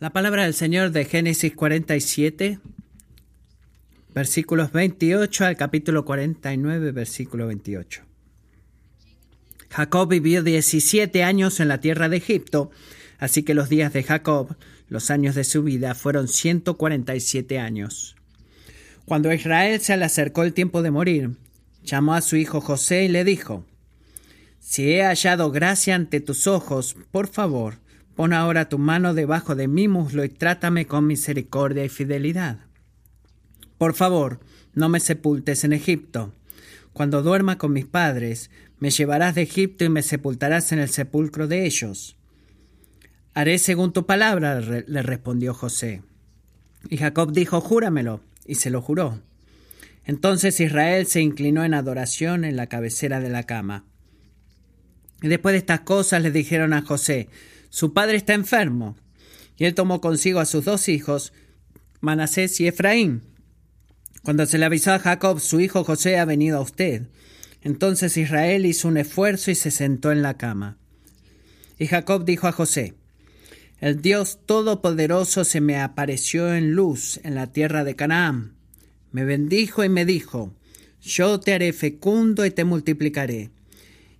La palabra del Señor de Génesis 47, versículos 28 al capítulo 49, versículo 28. Jacob vivió 17 años en la tierra de Egipto, así que los días de Jacob, los años de su vida, fueron 147 años. Cuando a Israel se le acercó el tiempo de morir, llamó a su hijo José y le dijo, Si he hallado gracia ante tus ojos, por favor, Pon ahora tu mano debajo de mi muslo y trátame con misericordia y fidelidad. Por favor, no me sepultes en Egipto. Cuando duerma con mis padres, me llevarás de Egipto y me sepultarás en el sepulcro de ellos. Haré según tu palabra, le respondió José. Y Jacob dijo, Júramelo, y se lo juró. Entonces Israel se inclinó en adoración en la cabecera de la cama. Y después de estas cosas le dijeron a José, su padre está enfermo. Y él tomó consigo a sus dos hijos, Manasés y Efraín. Cuando se le avisó a Jacob, su hijo José ha venido a usted. Entonces Israel hizo un esfuerzo y se sentó en la cama. Y Jacob dijo a José, El Dios Todopoderoso se me apareció en luz en la tierra de Canaán. Me bendijo y me dijo, Yo te haré fecundo y te multiplicaré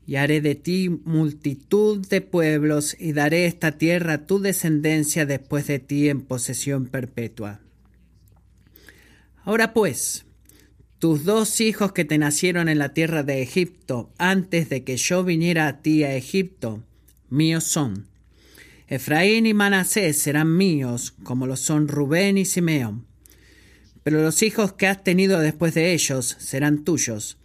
y haré de ti multitud de pueblos, y daré esta tierra a tu descendencia después de ti en posesión perpetua. Ahora pues, tus dos hijos que te nacieron en la tierra de Egipto, antes de que yo viniera a ti a Egipto, míos son. Efraín y Manasés serán míos, como lo son Rubén y Simeón. Pero los hijos que has tenido después de ellos serán tuyos,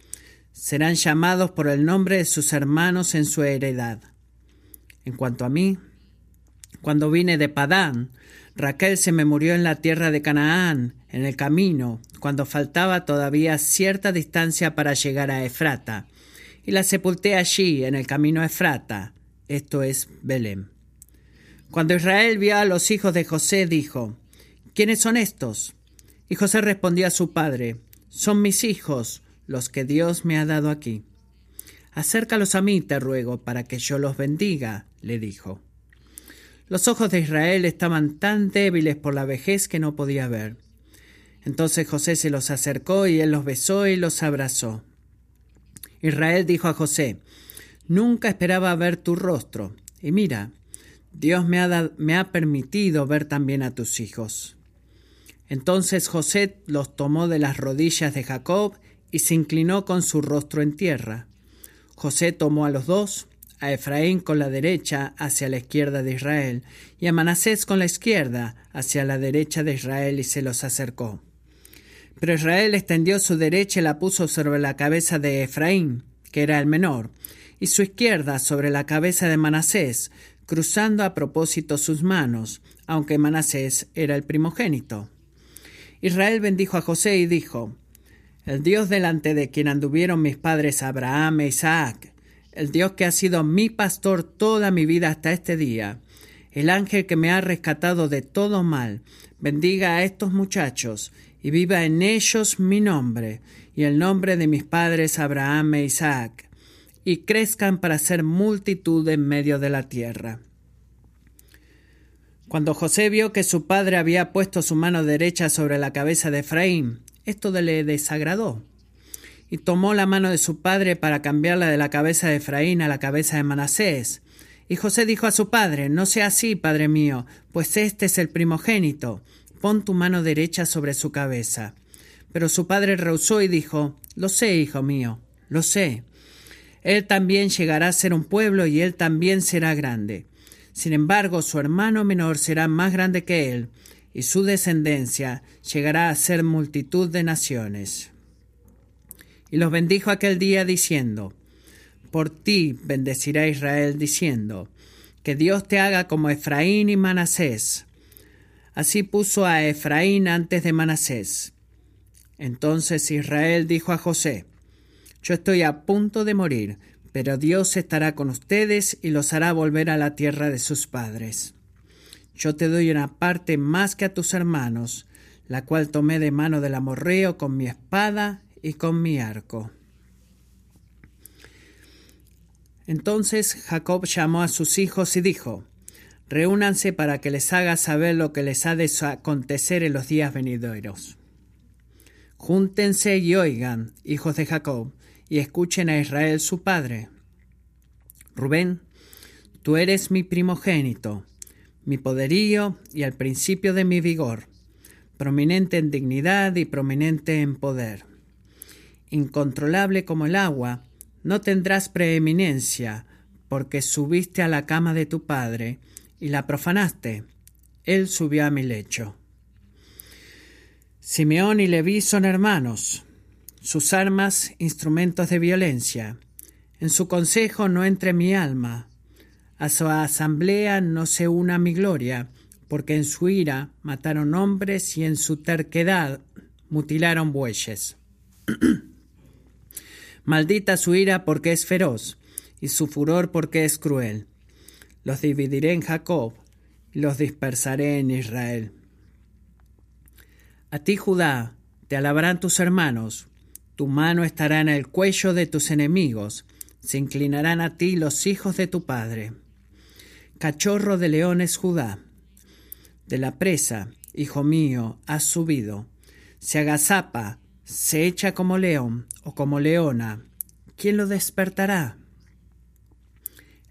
serán llamados por el nombre de sus hermanos en su heredad. En cuanto a mí, cuando vine de Padán, Raquel se me murió en la tierra de Canaán, en el camino, cuando faltaba todavía cierta distancia para llegar a Efrata, y la sepulté allí, en el camino a Efrata, esto es Belén. Cuando Israel vio a los hijos de José, dijo, ¿Quiénes son estos? Y José respondió a su padre, Son mis hijos, los que Dios me ha dado aquí. Acércalos a mí, te ruego, para que yo los bendiga, le dijo. Los ojos de Israel estaban tan débiles por la vejez que no podía ver. Entonces José se los acercó y él los besó y los abrazó. Israel dijo a José, Nunca esperaba ver tu rostro, y mira, Dios me ha, me ha permitido ver también a tus hijos. Entonces José los tomó de las rodillas de Jacob y se inclinó con su rostro en tierra. José tomó a los dos, a Efraín con la derecha hacia la izquierda de Israel, y a Manasés con la izquierda hacia la derecha de Israel, y se los acercó. Pero Israel extendió su derecha y la puso sobre la cabeza de Efraín, que era el menor, y su izquierda sobre la cabeza de Manasés, cruzando a propósito sus manos, aunque Manasés era el primogénito. Israel bendijo a José y dijo, el Dios delante de quien anduvieron mis padres Abraham e Isaac, el Dios que ha sido mi pastor toda mi vida hasta este día, el ángel que me ha rescatado de todo mal, bendiga a estos muchachos y viva en ellos mi nombre y el nombre de mis padres Abraham e Isaac, y crezcan para ser multitud en medio de la tierra. Cuando José vio que su padre había puesto su mano derecha sobre la cabeza de Efraín, esto le desagradó. Y tomó la mano de su padre para cambiarla de la cabeza de Efraín a la cabeza de Manasés. Y José dijo a su padre, No sea así, padre mío, pues este es el primogénito. Pon tu mano derecha sobre su cabeza. Pero su padre rehusó y dijo, Lo sé, hijo mío, lo sé. Él también llegará a ser un pueblo y él también será grande. Sin embargo, su hermano menor será más grande que él, y su descendencia llegará a ser multitud de naciones. Y los bendijo aquel día diciendo, Por ti bendecirá Israel diciendo, Que Dios te haga como Efraín y Manasés. Así puso a Efraín antes de Manasés. Entonces Israel dijo a José, Yo estoy a punto de morir, pero Dios estará con ustedes y los hará volver a la tierra de sus padres. Yo te doy una parte más que a tus hermanos, la cual tomé de mano del amorreo con mi espada y con mi arco. Entonces Jacob llamó a sus hijos y dijo, reúnanse para que les haga saber lo que les ha de acontecer en los días venideros. Júntense y oigan, hijos de Jacob, y escuchen a Israel su padre. Rubén, tú eres mi primogénito, mi poderío y el principio de mi vigor, prominente en dignidad y prominente en poder. Incontrolable como el agua, no tendrás preeminencia, porque subiste a la cama de tu padre y la profanaste. Él subió a mi lecho. Simeón y Leví son hermanos, sus armas instrumentos de violencia. En su consejo no entre mi alma, a su asamblea no se una mi gloria, porque en su ira mataron hombres y en su terquedad mutilaron bueyes. Maldita su ira porque es feroz, y su furor porque es cruel. Los dividiré en Jacob, y los dispersaré en Israel. A ti, Judá, te alabarán tus hermanos, tu mano estará en el cuello de tus enemigos, se inclinarán a ti los hijos de tu padre. Cachorro de leones Judá, de la presa, hijo mío, has subido, se agazapa, se echa como león o como leona. ¿Quién lo despertará?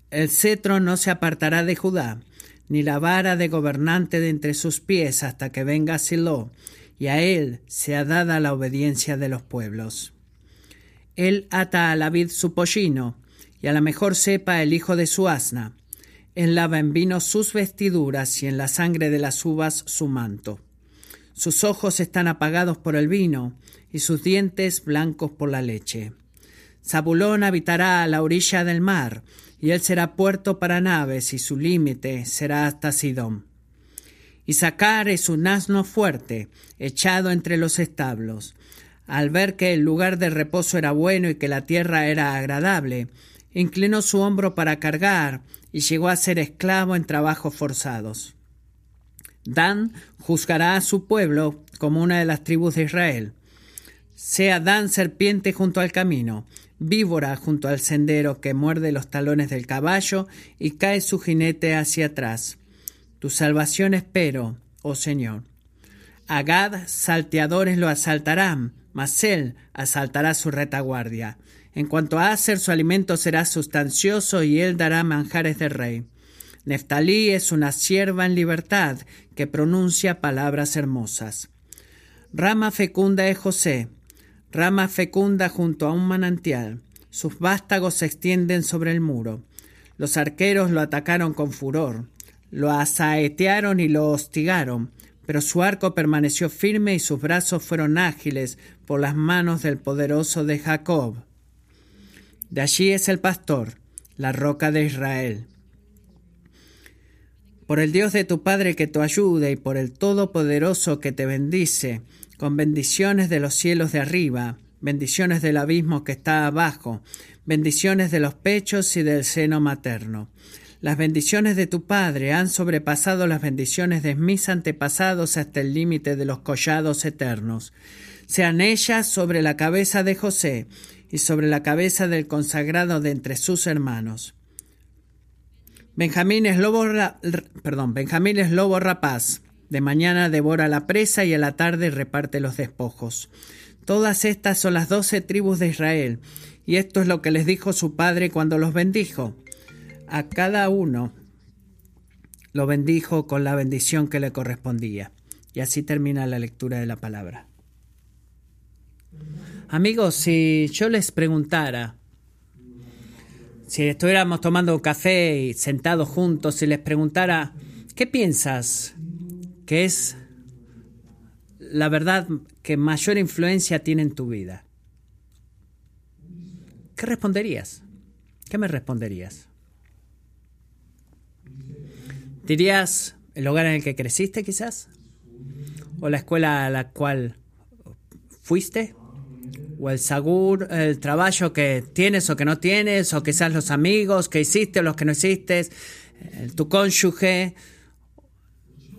El cetro no se apartará de Judá, ni la vara de gobernante de entre sus pies hasta que venga Silo, y a él sea dada la obediencia de los pueblos. Él ata a la vid su pollino, y a la mejor cepa el hijo de su asna. Él lava en vino sus vestiduras y en la sangre de las uvas su manto. Sus ojos están apagados por el vino, y sus dientes blancos por la leche. Zabulón habitará a la orilla del mar, y él será puerto para naves, y su límite será hasta Sidón. Isaacar es un asno fuerte, echado entre los establos. Al ver que el lugar de reposo era bueno y que la tierra era agradable, inclinó su hombro para cargar y llegó a ser esclavo en trabajos forzados. Dan juzgará a su pueblo como una de las tribus de Israel. Sea Dan serpiente junto al camino, víbora junto al sendero que muerde los talones del caballo y cae su jinete hacia atrás. Tu salvación espero, oh Señor. Agad salteadores lo asaltarán, mas él asaltará su retaguardia. En cuanto a Aser, su alimento será sustancioso y él dará manjares de rey. Neftalí es una sierva en libertad que pronuncia palabras hermosas. Rama fecunda es José, rama fecunda junto a un manantial. Sus vástagos se extienden sobre el muro. Los arqueros lo atacaron con furor, lo asaetearon y lo hostigaron, pero su arco permaneció firme y sus brazos fueron ágiles por las manos del poderoso de Jacob. De allí es el pastor, la roca de Israel. Por el Dios de tu Padre que te ayude y por el Todopoderoso que te bendice, con bendiciones de los cielos de arriba, bendiciones del abismo que está abajo, bendiciones de los pechos y del seno materno. Las bendiciones de tu Padre han sobrepasado las bendiciones de mis antepasados hasta el límite de los collados eternos. Sean ellas sobre la cabeza de José y sobre la cabeza del consagrado de entre sus hermanos. Benjamín es lobo, perdón, Benjamín es lobo rapaz. De mañana devora la presa y a la tarde reparte los despojos. Todas estas son las doce tribus de Israel, y esto es lo que les dijo su padre cuando los bendijo. A cada uno lo bendijo con la bendición que le correspondía. Y así termina la lectura de la palabra. Amigos, si yo les preguntara, si estuviéramos tomando café y sentados juntos, si les preguntara, ¿qué piensas que es la verdad que mayor influencia tiene en tu vida? ¿Qué responderías? ¿Qué me responderías? ¿Dirías el hogar en el que creciste quizás? ¿O la escuela a la cual fuiste? ¿O el sagur, el trabajo que tienes o que no tienes? ¿O quizás los amigos que hiciste o los que no hiciste? ¿Tu cónyuge?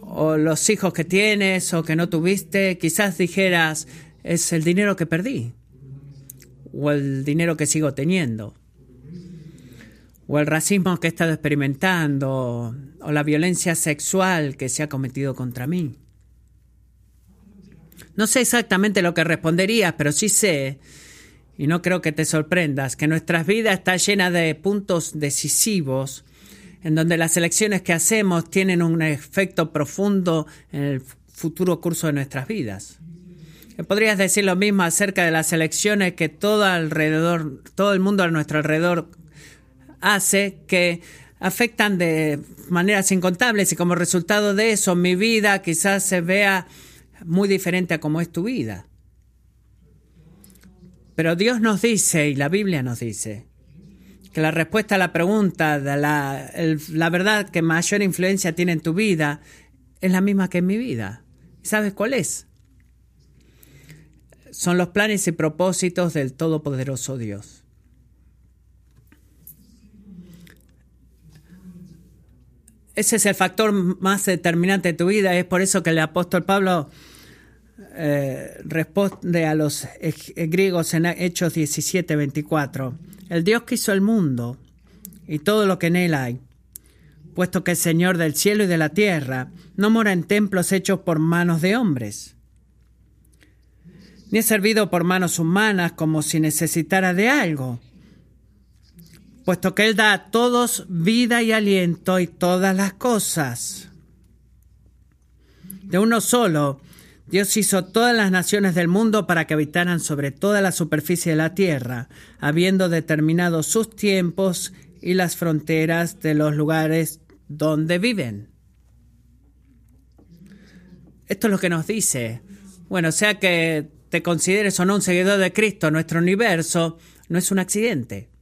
o los hijos que tienes o que no tuviste, quizás dijeras, es el dinero que perdí o el dinero que sigo teniendo o el racismo que he estado experimentando, o la violencia sexual que se ha cometido contra mí. No sé exactamente lo que responderías, pero sí sé, y no creo que te sorprendas, que nuestras vidas está llena de puntos decisivos en donde las elecciones que hacemos tienen un efecto profundo en el futuro curso de nuestras vidas. Podrías decir lo mismo acerca de las elecciones que todo alrededor, todo el mundo a nuestro alrededor hace que afectan de maneras incontables y como resultado de eso mi vida quizás se vea muy diferente a como es tu vida. Pero Dios nos dice y la Biblia nos dice que la respuesta a la pregunta de la, la verdad que mayor influencia tiene en tu vida es la misma que en mi vida. ¿Sabes cuál es? Son los planes y propósitos del Todopoderoso Dios. Ese es el factor más determinante de tu vida. Es por eso que el apóstol Pablo eh, responde a los griegos en Hechos 17, 24 el Dios que hizo el mundo y todo lo que en él hay, puesto que el Señor del cielo y de la tierra no mora en templos hechos por manos de hombres, ni es servido por manos humanas como si necesitara de algo, puesto que Él da a todos vida y aliento y todas las cosas. De uno solo, Dios hizo todas las naciones del mundo para que habitaran sobre toda la superficie de la tierra, habiendo determinado sus tiempos y las fronteras de los lugares donde viven. Esto es lo que nos dice. Bueno, sea que te consideres o no un seguidor de Cristo, nuestro universo no es un accidente.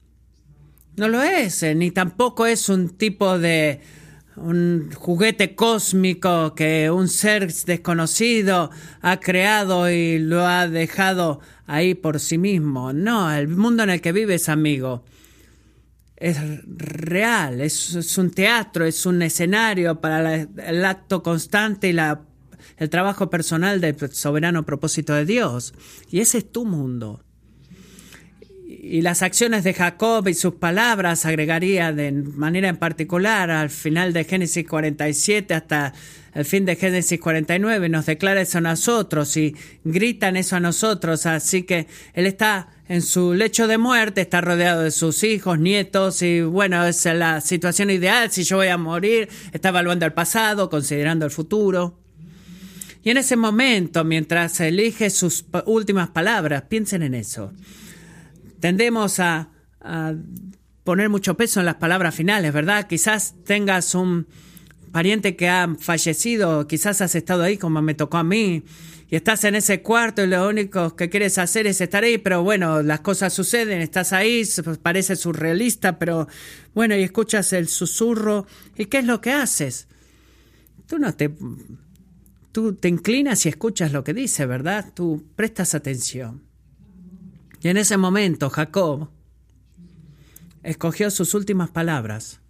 No lo es, eh, ni tampoco es un tipo de un juguete cósmico que un ser desconocido ha creado y lo ha dejado ahí por sí mismo. No, el mundo en el que vives, amigo, es real, es, un teatro, es un escenario para el acto constante y la, el trabajo personal del soberano propósito de Dios. Y ese es tu mundo y las acciones de Jacob y sus palabras agregaría de manera en particular al final de Génesis 47 hasta el fin de Génesis 49 nos declara eso a nosotros y gritan eso a nosotros, así que él está en su lecho de muerte, está rodeado de sus hijos, nietos y bueno, es la situación ideal, si yo voy a morir, está evaluando el pasado, considerando el futuro. Y en ese momento, mientras elige sus últimas palabras, piensen en eso tendemos a, poner mucho peso en las palabras finales, ¿verdad? Quizás tengas un pariente que ha fallecido, quizás has estado ahí como me tocó a mí, y estás en ese cuarto y lo único que quieres hacer es estar ahí, pero bueno, las cosas suceden, estás ahí, parece surrealista, pero bueno, y escuchas el susurro, ¿y qué es lo que haces? Tú no te... Tú te inclinas y escuchas lo que dice, ¿verdad? Tú prestas atención. Y en ese momento Jacob escogió sus últimas palabras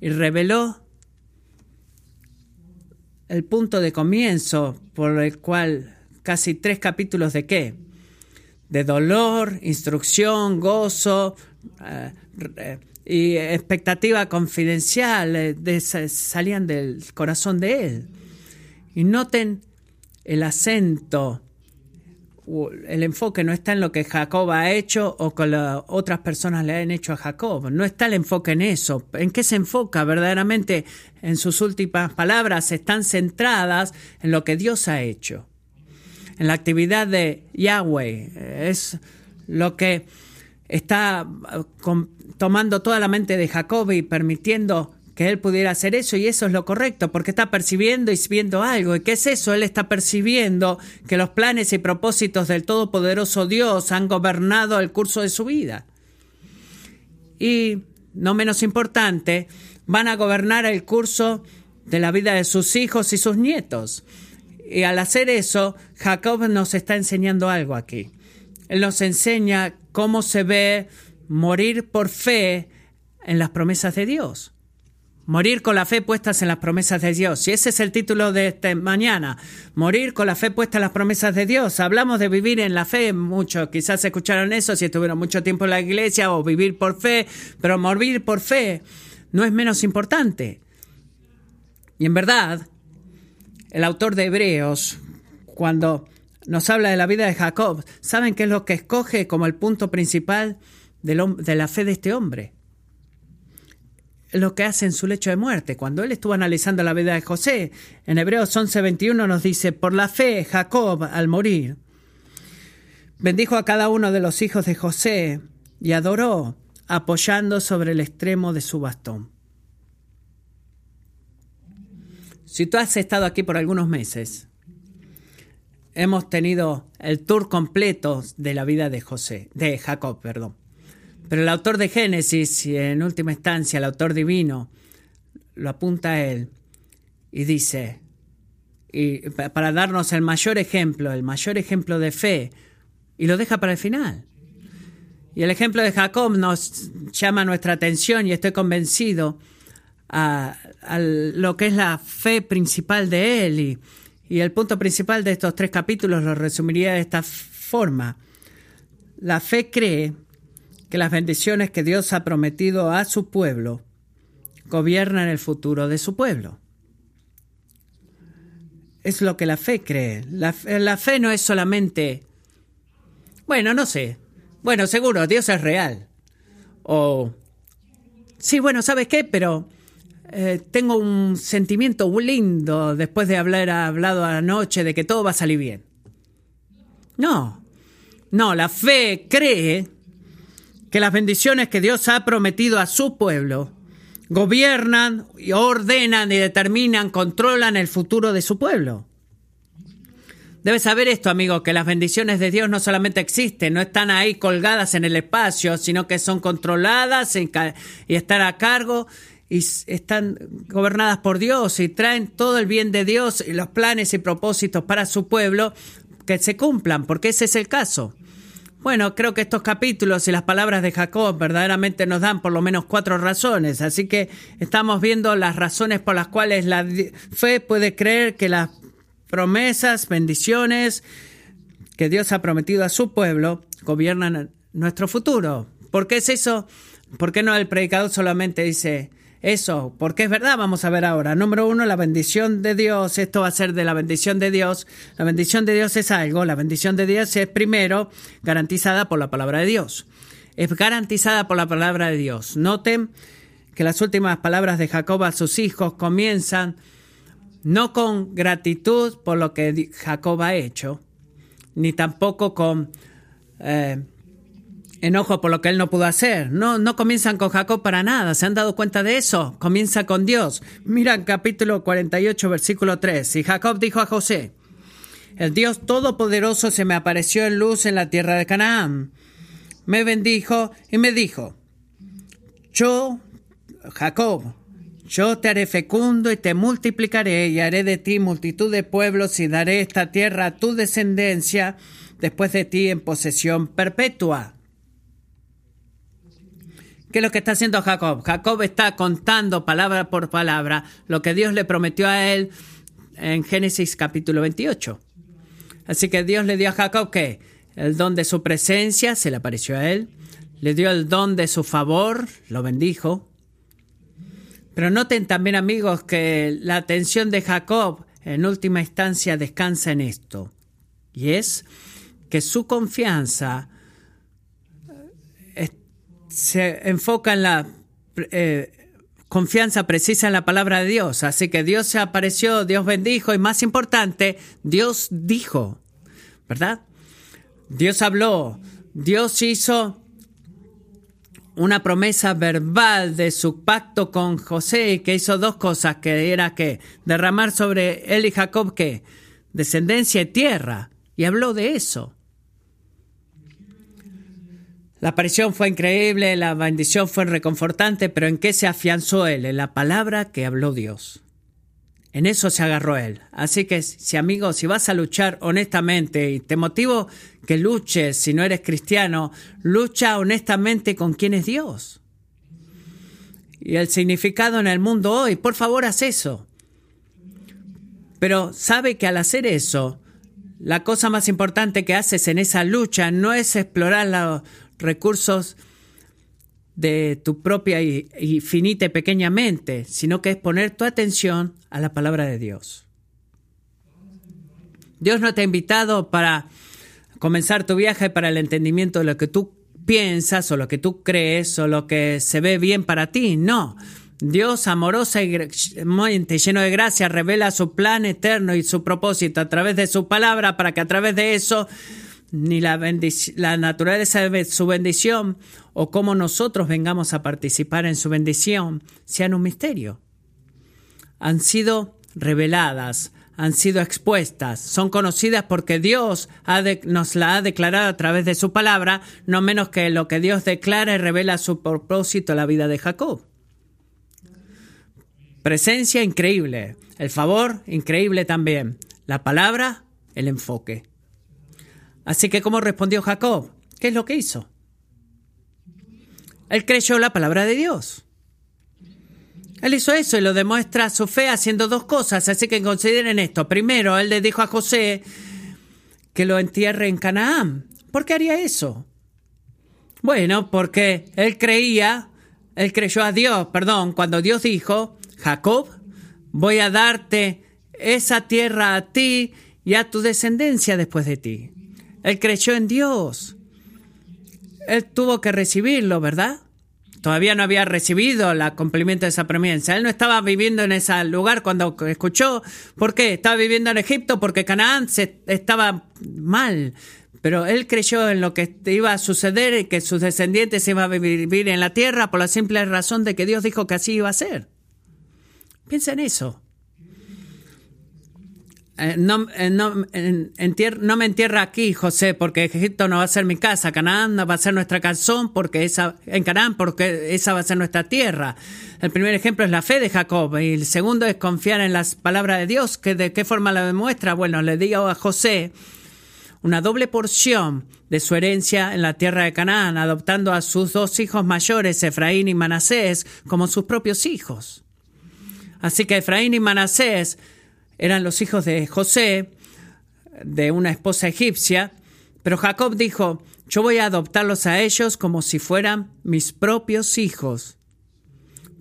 y reveló el punto de comienzo por el cual casi tres capítulos de qué? De dolor, instrucción, gozo eh, y expectativa confidencial eh, salían del corazón de él. Y noten el acento el enfoque no está en lo que Jacob ha hecho o que otras personas le han hecho a Jacob. No está el enfoque en eso. ¿En qué se enfoca verdaderamente? En sus últimas palabras están centradas en lo que Dios ha hecho. En la actividad de Yahweh. Es lo que está tomando toda la mente de Jacob y permitiendo que él pudiera hacer eso y eso es lo correcto, porque está percibiendo y viendo algo. ¿Y qué es eso? Él está percibiendo que los planes y propósitos del Todopoderoso Dios han gobernado el curso de su vida. Y, no menos importante, van a gobernar el curso de la vida de sus hijos y sus nietos. Y al hacer eso, Jacob nos está enseñando algo aquí. Él nos enseña cómo se ve morir por fe en las promesas de Dios. Morir con la fe puestas en las promesas de Dios. Y ese es el título de esta mañana. Morir con la fe puesta en las promesas de Dios. Hablamos de vivir en la fe. Muchos quizás escucharon eso si estuvieron mucho tiempo en la iglesia o vivir por fe. Pero morir por fe no es menos importante. Y en verdad, el autor de Hebreos, cuando nos habla de la vida de Jacob, ¿saben qué es lo que escoge como el punto principal de la fe de este hombre? Lo que hace en su lecho de muerte. Cuando él estuvo analizando la vida de José, en Hebreos 11:21 nos dice, por la fe Jacob al morir, bendijo a cada uno de los hijos de José y adoró, apoyando sobre el extremo de su bastón. Si tú has estado aquí por algunos meses, hemos tenido el tour completo de la vida de José, de Jacob, perdón. Pero el autor de Génesis, y en última instancia el autor divino, lo apunta a él y dice, y para darnos el mayor ejemplo, el mayor ejemplo de fe, y lo deja para el final. Y el ejemplo de Jacob nos llama nuestra atención y estoy convencido a, lo que es la fe principal de él. Y, y el punto principal de estos tres capítulos lo resumiría de esta forma. La fe cree que las bendiciones que Dios ha prometido a su pueblo gobiernan el futuro de su pueblo. Es lo que la fe cree. La, fe no es solamente, bueno, no sé, bueno, seguro, Dios es real. O, sí, bueno, ¿sabes qué? Pero eh, tengo un sentimiento lindo después de haber hablado anoche de que todo va a salir bien. No, no, la fe cree que las bendiciones que Dios ha prometido a su pueblo gobiernan, y ordenan y determinan, controlan el futuro de su pueblo. Debes saber esto, amigo, que las bendiciones de Dios no solamente existen, no están ahí colgadas en el espacio, sino que son controladas y están a cargo y están gobernadas por Dios y traen todo el bien de Dios y los planes y propósitos para su pueblo que se cumplan, porque ese es el caso. Bueno, creo que estos capítulos y las palabras de Jacob verdaderamente nos dan por lo menos cuatro razones, así que estamos viendo las razones por las cuales la fe puede creer que las promesas, bendiciones que Dios ha prometido a su pueblo gobiernan nuestro futuro. ¿Por qué es eso? ¿Por qué no el predicador solamente dice, eso, porque es verdad, vamos a ver ahora. Número uno, la bendición de Dios. Esto va a ser de la bendición de Dios. La bendición de Dios es algo. La bendición de Dios es primero garantizada por la palabra de Dios. Es garantizada por la palabra de Dios. Noten que las últimas palabras de Jacob a sus hijos comienzan no con gratitud por lo que Jacob ha hecho, ni tampoco con eh, enojo por lo que él no pudo hacer. No, no comienzan con Jacob para nada. ¿Se han dado cuenta de eso? Comienza con Dios. Mira capítulo 48, versículo 3. Y Jacob dijo a José, el Dios Todopoderoso se me apareció en luz en la tierra de Canaán. Me bendijo y me dijo, yo, Jacob, yo te haré fecundo y te multiplicaré y haré de ti multitud de pueblos y daré esta tierra a tu descendencia después de ti en posesión perpetua. ¿Qué es lo que está haciendo Jacob? Jacob está contando palabra por palabra lo que Dios le prometió a él en Génesis capítulo 28. Así que Dios le dio a Jacob que el don de su presencia se le apareció a él, le dio el don de su favor, lo bendijo. Pero noten también amigos que la atención de Jacob en última instancia descansa en esto, y es que su confianza se enfoca en la eh, confianza precisa en la palabra de Dios. Así que Dios se apareció, Dios bendijo y más importante, Dios dijo, ¿verdad? Dios habló, Dios hizo una promesa verbal de su pacto con José y que hizo dos cosas, que era que derramar sobre él y Jacob que descendencia y tierra. Y habló de eso. La aparición fue increíble, la bendición fue reconfortante, pero ¿en qué se afianzó él? En la palabra que habló Dios. En eso se agarró él. Así que, si amigo, si vas a luchar honestamente, y te motivo que luches, si no eres cristiano, lucha honestamente con quién es Dios. y el significado en el mundo hoy. Por favor, haz eso. Pero sabe que al hacer eso, la cosa más importante que haces en esa lucha no es explorar los recursos de tu propia y, y finita y pequeña mente, sino que es poner tu atención a la palabra de Dios. Dios no te ha invitado para comenzar tu viaje para el entendimiento de lo que tú piensas o lo que tú crees o lo que se ve bien para ti. No. Dios amorosa y lleno de gracia revela su plan eterno y su propósito a través de su palabra para que a través de eso ni la, la naturaleza de su bendición o cómo nosotros vengamos a participar en su bendición sean un misterio. Han sido reveladas, han sido expuestas, son conocidas porque Dios nos la ha declarado a través de su palabra, no menos que lo que Dios declara y revela su propósito en la vida de Jacob. Presencia increíble, el favor increíble también, la palabra, el enfoque. Así que, ¿cómo respondió Jacob? ¿Qué es lo que hizo? Él creyó la palabra de Dios. Él hizo eso y lo demuestra su fe haciendo dos cosas, así que consideren esto. Primero, él le dijo a José que lo entierre en Canaán. ¿Por qué haría eso? Bueno, porque él creía, él creyó a Dios, perdón, cuando Dios dijo, Jacob, voy a darte esa tierra a ti y a tu descendencia después de ti. Él creyó en Dios. Él tuvo que recibirlo, ¿verdad? Todavía no había recibido el cumplimiento de esa promesa. Él no estaba viviendo en ese lugar cuando escuchó. ¿Por qué? Estaba viviendo en Egipto porque Canaán se, estaba mal. Pero él creyó en lo que iba a suceder y que sus descendientes iban a vivir en la tierra por la simple razón de que Dios dijo que así iba a ser. Piensa en eso. Eh, no, eh, no, me entierra aquí, José, porque Egipto no va a ser mi casa, Canaán no va a ser nuestra canción, porque esa, en Canaán, porque esa va a ser nuestra tierra. El primer ejemplo es la fe de Jacob, y el segundo es confiar en las palabras de Dios, que de qué forma la demuestra. Bueno, le digo a José una doble porción de su herencia en la tierra de Canaán, adoptando a sus dos hijos mayores, Efraín y Manasés, como sus propios hijos. Así que Efraín y Manasés eran los hijos de José, de una esposa egipcia, pero Jacob dijo, yo voy a adoptarlos a ellos como si fueran mis propios hijos,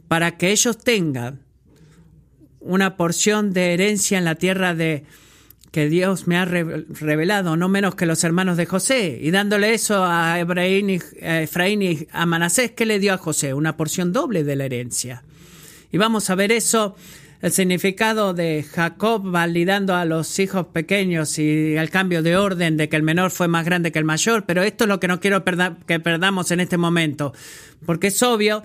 para que ellos tengan una porción de herencia en la tierra de que Dios me ha revelado, no menos que los hermanos de José, y dándole eso a Efraín y, a, Manasés, ¿qué le dio a José? Una porción doble de la herencia. Y vamos a ver eso el significado de Jacob validando a los hijos pequeños y el cambio de orden de que el menor fue más grande que el mayor, pero esto es lo que no quiero que perdamos en este momento, porque es obvio,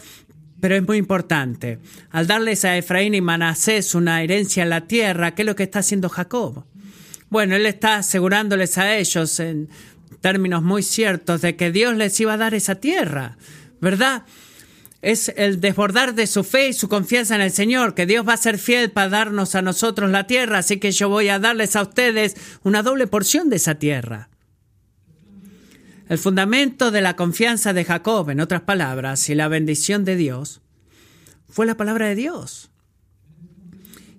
pero es muy importante. Al darles a Efraín y Manasés una herencia en la tierra, ¿qué es lo que está haciendo Jacob? Bueno, él está asegurándoles a ellos en términos muy ciertos de que Dios les iba a dar esa tierra, ¿verdad? Es el desbordar de su fe y su confianza en el Señor, que Dios va a ser fiel para darnos a nosotros la tierra, así que yo voy a darles a ustedes una doble porción de esa tierra. El fundamento de la confianza de Jacob, en otras palabras, y la bendición de Dios, fue la palabra de Dios.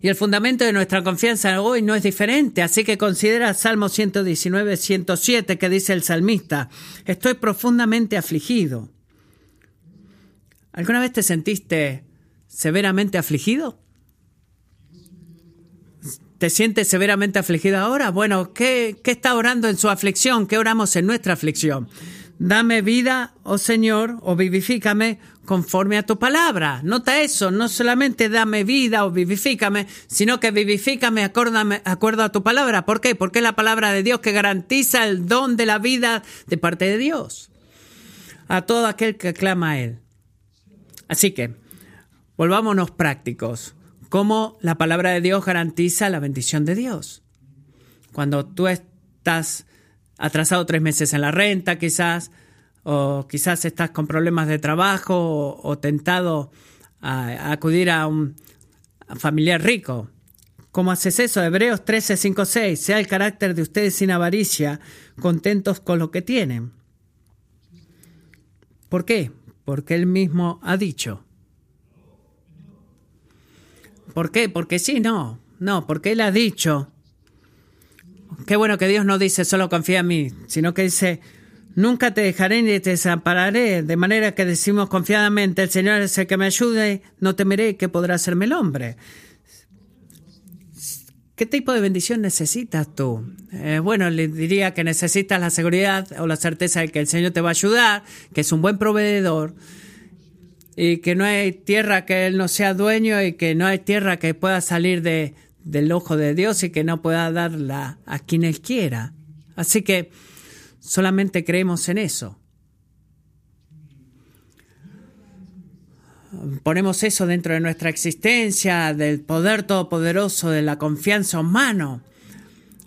Y el fundamento de nuestra confianza hoy no es diferente, así que considera Salmo 119, 107, que dice el salmista, estoy profundamente afligido. ¿Alguna vez te sentiste severamente afligido? ¿Te sientes severamente afligido ahora? Bueno, ¿qué, ¿qué, está orando en su aflicción? ¿Qué oramos en nuestra aflicción? Dame vida, oh Señor, o vivifícame conforme a tu palabra. Nota eso, no solamente dame vida o vivifícame, sino que vivifícame acuerdo a tu palabra. ¿Por qué? Porque es la palabra de Dios que garantiza el don de la vida de parte de Dios a todo aquel que clama a Él. Así que, volvámonos prácticos. ¿Cómo la palabra de Dios garantiza la bendición de Dios? Cuando tú estás atrasado tres meses en la renta, quizás, o quizás estás con problemas de trabajo o, tentado a, acudir a un familiar rico. ¿Cómo haces eso? Hebreos 13, 5, 6. Sea el carácter de ustedes sin avaricia, contentos con lo que tienen. ¿Por qué? porque él mismo ha dicho. ¿Por qué? Porque sí, no, no, porque él ha dicho. Qué bueno que Dios no dice solo confía en mí, sino que dice, nunca te dejaré ni te desampararé, de manera que decimos confiadamente, el Señor es el que me ayude, no temeré que podrá hacerme el hombre. ¿Qué tipo de bendición necesitas tú? Eh, bueno, le diría que necesitas la seguridad o la certeza de que el Señor te va a ayudar, que es un buen proveedor y que no hay tierra que Él no sea dueño y que no hay tierra que pueda salir de, del ojo de Dios y que no pueda darla a quien Él quiera. Así que solamente creemos en eso. Ponemos eso dentro de nuestra existencia, del poder todopoderoso, de la confianza humano.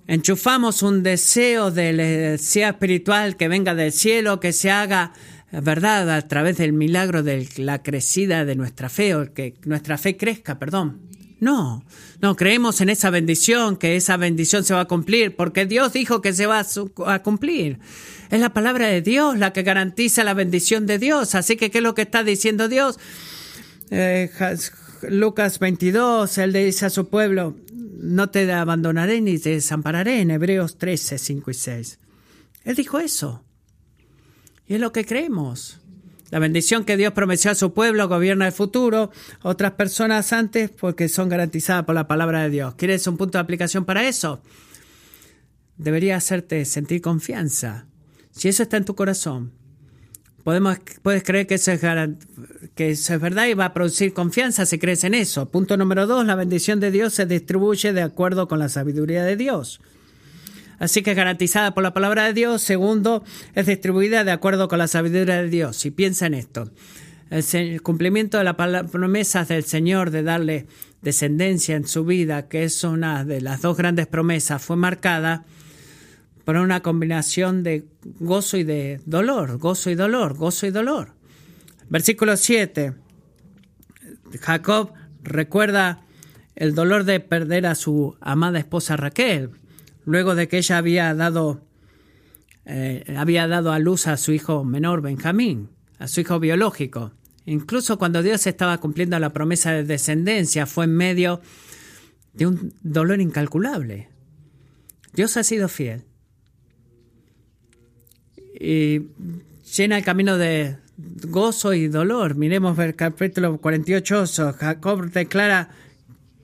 Enchufamos un deseo del deseo espiritual que venga del cielo, que se haga verdad a través del milagro de la crecida de nuestra fe, o que nuestra fe crezca, perdón. No, no, creemos en esa bendición, que esa bendición se va a cumplir, porque Dios dijo que se va a cumplir. Es la palabra de Dios la que garantiza la bendición de Dios. Así que, ¿qué es lo que está diciendo Dios? Eh, Lucas 22, él dice a su pueblo, no te abandonaré ni te desampararé en Hebreos 13, 5 y 6. Él dijo eso. Y es lo que creemos. La bendición que Dios prometió a su pueblo gobierna el futuro, otras personas antes porque son garantizadas por la palabra de Dios. ¿Quieres un punto de aplicación para eso? Debería hacerte sentir confianza. Si eso está en tu corazón, Podemos, puedes creer que eso, es, que eso es verdad y va a producir confianza si crees en eso. Punto número dos, la bendición de Dios se distribuye de acuerdo con la sabiduría de Dios. Así que es garantizada por la palabra de Dios. Segundo, es distribuida de acuerdo con la sabiduría de Dios. Y piensa en esto. El cumplimiento de las promesas del Señor de darle descendencia en su vida, que es una de las dos grandes promesas, fue marcada por una combinación de gozo y de dolor, gozo y dolor, gozo y dolor. Versículo 7. Jacob recuerda el dolor de perder a su amada esposa Raquel, luego de que ella había dado, eh, había dado a luz a su hijo menor Benjamín, a su hijo biológico. Incluso cuando Dios estaba cumpliendo la promesa de descendencia, fue en medio de un dolor incalculable. Dios ha sido fiel y llena el camino de gozo y dolor. Miremos el capítulo 48, Jacob declara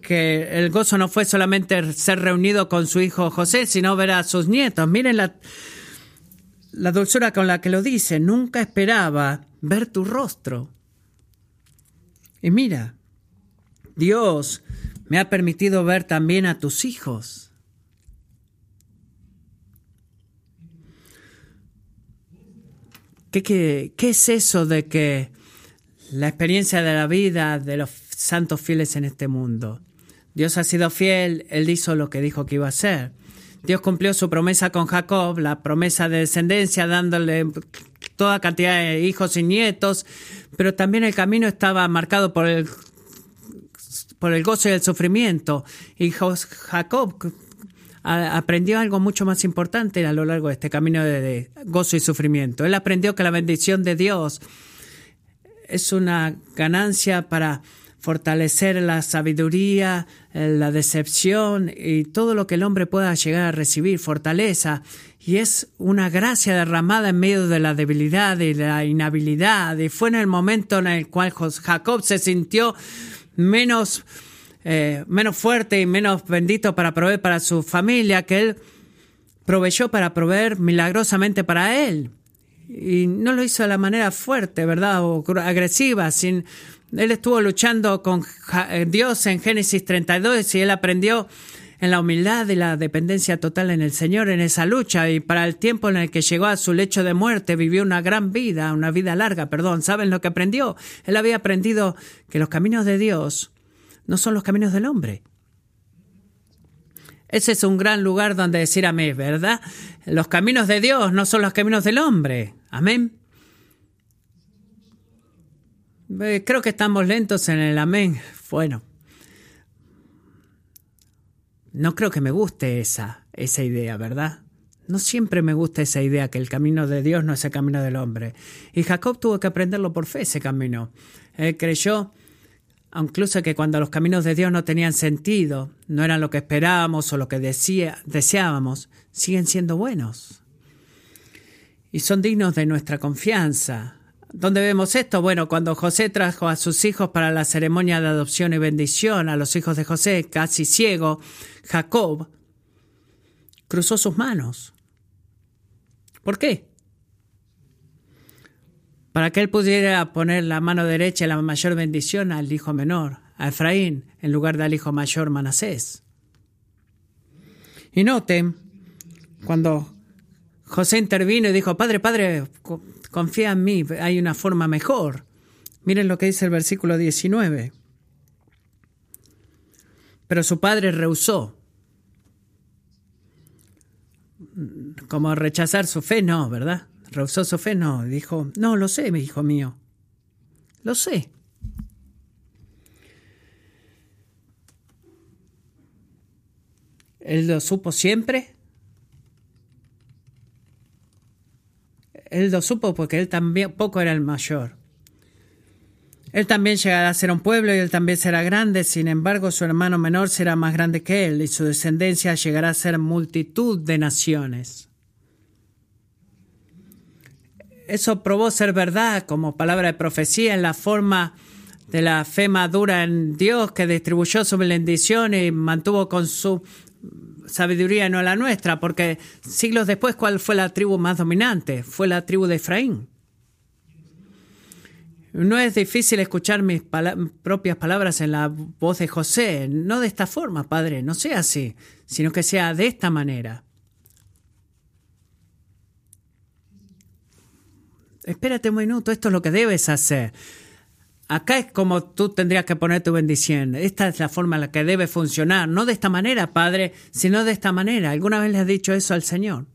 que el gozo no fue solamente ser reunido con su hijo José, sino ver a sus nietos. Miren la, dulzura con la que lo dice. Nunca esperaba ver tu rostro. Y mira, Dios me ha permitido ver también a tus hijos. ¿Qué, es eso de que la experiencia de la vida de los santos fieles en este mundo? Dios ha sido fiel, Él hizo lo que dijo que iba a hacer. Dios cumplió su promesa con Jacob, la promesa de descendencia, dándole toda cantidad de hijos y nietos, pero también el camino estaba marcado por el, por el gozo y el sufrimiento. Y Jacob aprendió algo mucho más importante a lo largo de este camino de, gozo y sufrimiento. Él aprendió que la bendición de Dios es una ganancia para fortalecer la sabiduría, la decepción y todo lo que el hombre pueda llegar a recibir, fortaleza. Y es una gracia derramada en medio de la debilidad y la inhabilidad. Y fue en el momento en el cual Jacob se sintió menos eh, menos fuerte y menos bendito para proveer para su familia, que él proveyó para proveer milagrosamente para él. Y no lo hizo de la manera fuerte, ¿verdad? O agresiva. Sin, él estuvo luchando con eh, Dios en Génesis 32 y él aprendió en la humildad y la dependencia total en el Señor en esa lucha y para el tiempo en el que llegó a su lecho de muerte vivió una gran vida, una vida larga, perdón. ¿Saben lo que aprendió? Él había aprendido que los caminos de Dios no son los caminos del hombre. Ese es un gran lugar donde decir amén, ¿verdad? Los caminos de Dios no son los caminos del hombre. Amén. Eh, creo que estamos lentos en el amén. Bueno. No creo que me guste esa, esa idea, ¿verdad? No siempre me gusta esa idea que el camino de Dios no es el camino del hombre. Y Jacob tuvo que aprenderlo por fe, ese camino. Él creyó incluso que cuando los caminos de Dios no tenían sentido, no eran lo que esperábamos o lo que deseábamos, siguen siendo buenos. Y son dignos de nuestra confianza. ¿Dónde vemos esto? Bueno, cuando José trajo a sus hijos para la ceremonia de adopción y bendición, a los hijos de José, casi ciego, Jacob cruzó sus manos. ¿Por qué? Para que él pudiera poner la mano derecha y la mayor bendición al hijo menor, a Efraín, en lugar del hijo mayor Manasés. Y noten, cuando José intervino y dijo, Padre, Padre, confía en mí, hay una forma mejor. Miren lo que dice el versículo 19. Pero su padre rehusó. Como rechazar su fe, no, ¿verdad? Rehusó su fe, no. Dijo, no, lo sé, mi hijo mío. Lo sé. Él lo supo siempre. Él lo supo porque él también poco era el mayor. Él también llegará a ser un pueblo y él también será grande, sin embargo su hermano menor será más grande que él y su descendencia llegará a ser multitud de naciones. Eso probó ser verdad como palabra de profecía en la forma de la fe madura en Dios que distribuyó su bendición y mantuvo con su sabiduría no la nuestra, porque siglos después, ¿cuál fue la tribu más dominante? Fue la tribu de Efraín. No es difícil escuchar mis propias palabras en la voz de José, no de esta forma, Padre, no sea así, sino que sea de esta manera. espérate un minuto, esto es lo que debes hacer. Acá es como tú tendrías que poner tu bendición. Esta es la forma en la que debe funcionar. No de esta manera, Padre, sino de esta manera. ¿Alguna vez le has dicho eso al Señor?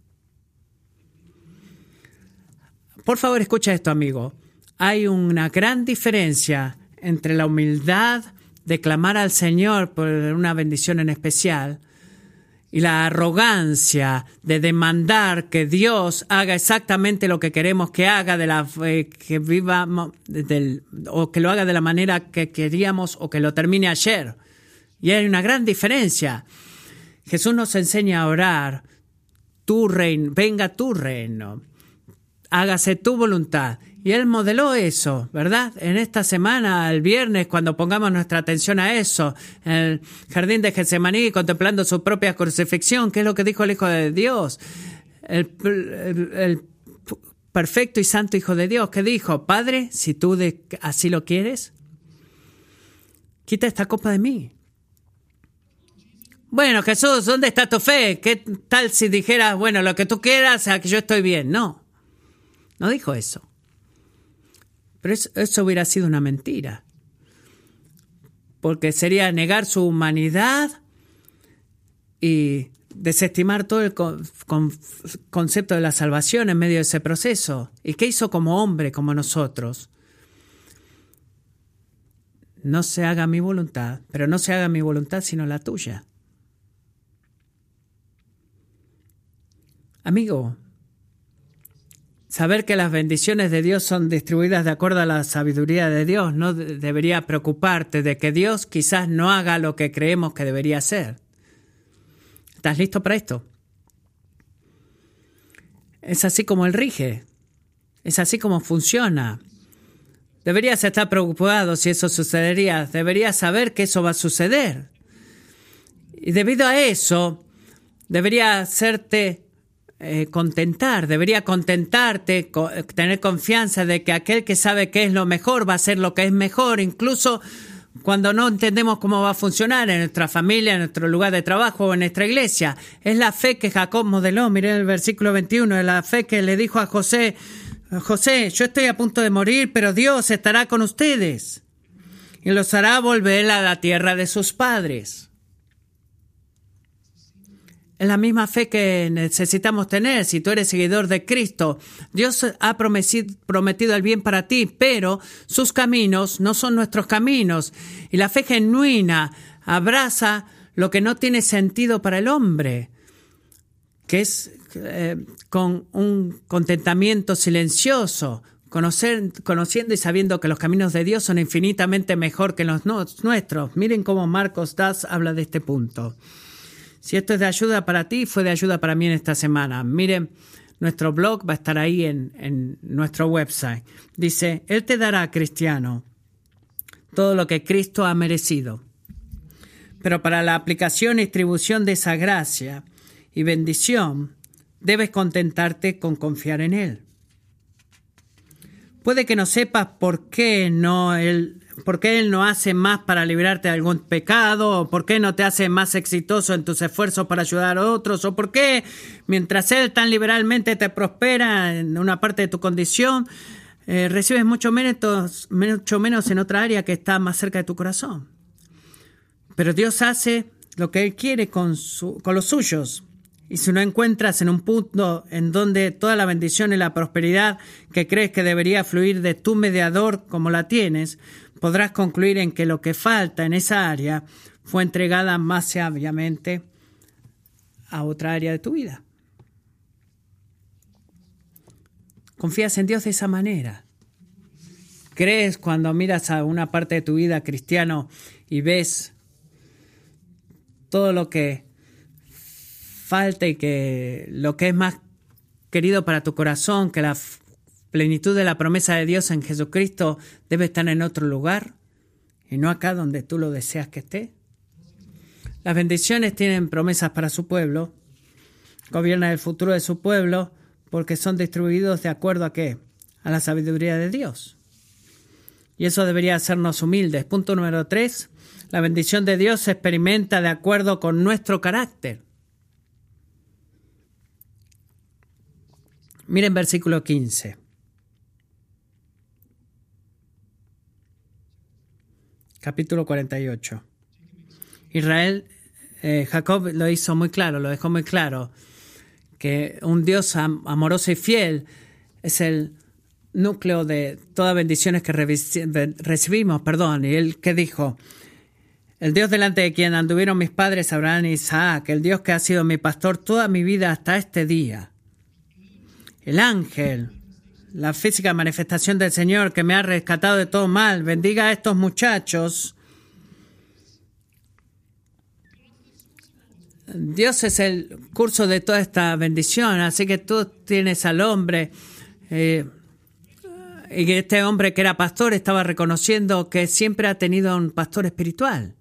Por favor, escucha esto, amigo. Hay una gran diferencia entre la humildad de clamar al Señor por una bendición en especial y la arrogancia de demandar que Dios haga exactamente lo que queremos que haga, de la que viva o que lo haga de la manera que queríamos o que lo termine ayer. Y hay una gran diferencia. Jesús nos enseña a orar, tu reino, venga tu reino, hágase tu voluntad. Y Él modeló eso, ¿verdad? En esta semana, el viernes, cuando pongamos nuestra atención a eso, en el jardín de Getsemaní, contemplando su propia crucifixión, ¿qué es lo que dijo el Hijo de Dios? El, perfecto y santo Hijo de Dios, ¿qué dijo? Padre, si tú así lo quieres, quita esta copa de mí. Bueno, Jesús, ¿dónde está tu fe? ¿Qué tal si dijeras, bueno, lo que tú quieras, que yo estoy bien? No, no dijo eso. Pero eso, hubiera sido una mentira. Porque sería negar su humanidad y desestimar todo el concepto de la salvación en medio de ese proceso. ¿Y qué hizo como hombre, como nosotros? No se haga mi voluntad, pero no se haga mi voluntad sino la tuya. Amigo, Saber que las bendiciones de Dios son distribuidas de acuerdo a la sabiduría de Dios no debería preocuparte de que Dios quizás no haga lo que creemos que debería hacer. ¿Estás listo para esto? Es así como Él rige. Es así como funciona. Deberías estar preocupado si eso sucedería. Deberías saber que eso va a suceder. Y debido a eso, debería hacerte eh, contentar, debería contentarte, tener confianza de que aquel que sabe qué es lo mejor va a ser lo que es mejor, incluso cuando no entendemos cómo va a funcionar en nuestra familia, en nuestro lugar de trabajo o en nuestra iglesia. Es la fe que Jacob modeló, miren el versículo 21, es la fe que le dijo a José, José, yo estoy a punto de morir, pero Dios estará con ustedes y los hará volver a la tierra de sus padres. Es la misma fe que necesitamos tener si tú eres seguidor de Cristo. Dios ha prometido el bien para ti, pero sus caminos no son nuestros caminos. Y la fe genuina abraza lo que no tiene sentido para el hombre, que es eh, con un contentamiento silencioso, conociendo y sabiendo que los caminos de Dios son infinitamente mejor que los nuestros. Miren cómo Marcos Das habla de este punto. Si esto es de ayuda para ti, fue de ayuda para mí en esta semana. Miren, nuestro blog va a estar ahí en, en nuestro website. Dice, Él te dará, cristiano, todo lo que Cristo ha merecido. Pero para la aplicación y distribución de esa gracia y bendición, debes contentarte con confiar en Él. Puede que no sepas por qué no Él ¿Por qué Él no hace más para librarte de algún pecado? ¿O por qué no te hace más exitoso en tus esfuerzos para ayudar a otros? ¿O por qué, mientras Él tan liberalmente te prospera en una parte de tu condición, eh, recibes mucho menos, mucho menos en otra área que está más cerca de tu corazón? Pero Dios hace lo que Él quiere con, su, con los suyos. Y si no encuentras en un punto en donde toda la bendición y la prosperidad que crees que debería fluir de tu mediador como la tienes, podrás concluir en que lo que falta en esa área fue entregada más sabiamente a otra área de tu vida. Confías en Dios de esa manera. ¿Crees cuando miras a una parte de tu vida cristiano y ves todo lo que falta y que lo que es más querido para tu corazón, que la plenitud de la promesa de Dios en Jesucristo debe estar en otro lugar y no acá donde tú lo deseas que esté. Las bendiciones tienen promesas para su pueblo, gobierna el futuro de su pueblo porque son distribuidos de acuerdo a qué? A la sabiduría de Dios. Y eso debería hacernos humildes. Punto número tres. La bendición de Dios se experimenta de acuerdo con nuestro carácter. Miren versículo 15. Capítulo 48. Israel, eh, Jacob lo hizo muy claro, lo dejó muy claro, que un Dios amoroso y fiel es el núcleo de todas bendiciones que recibimos, perdón, y él que dijo, el Dios delante de quien anduvieron mis padres Abraham y Isaac, el Dios que ha sido mi pastor toda mi vida hasta este día. El ángel la física manifestación del Señor que me ha rescatado de todo mal. Bendiga a estos muchachos. Dios es el curso de toda esta bendición, así que tú tienes al hombre, eh, y este hombre que era pastor estaba reconociendo que siempre ha tenido un pastor espiritual.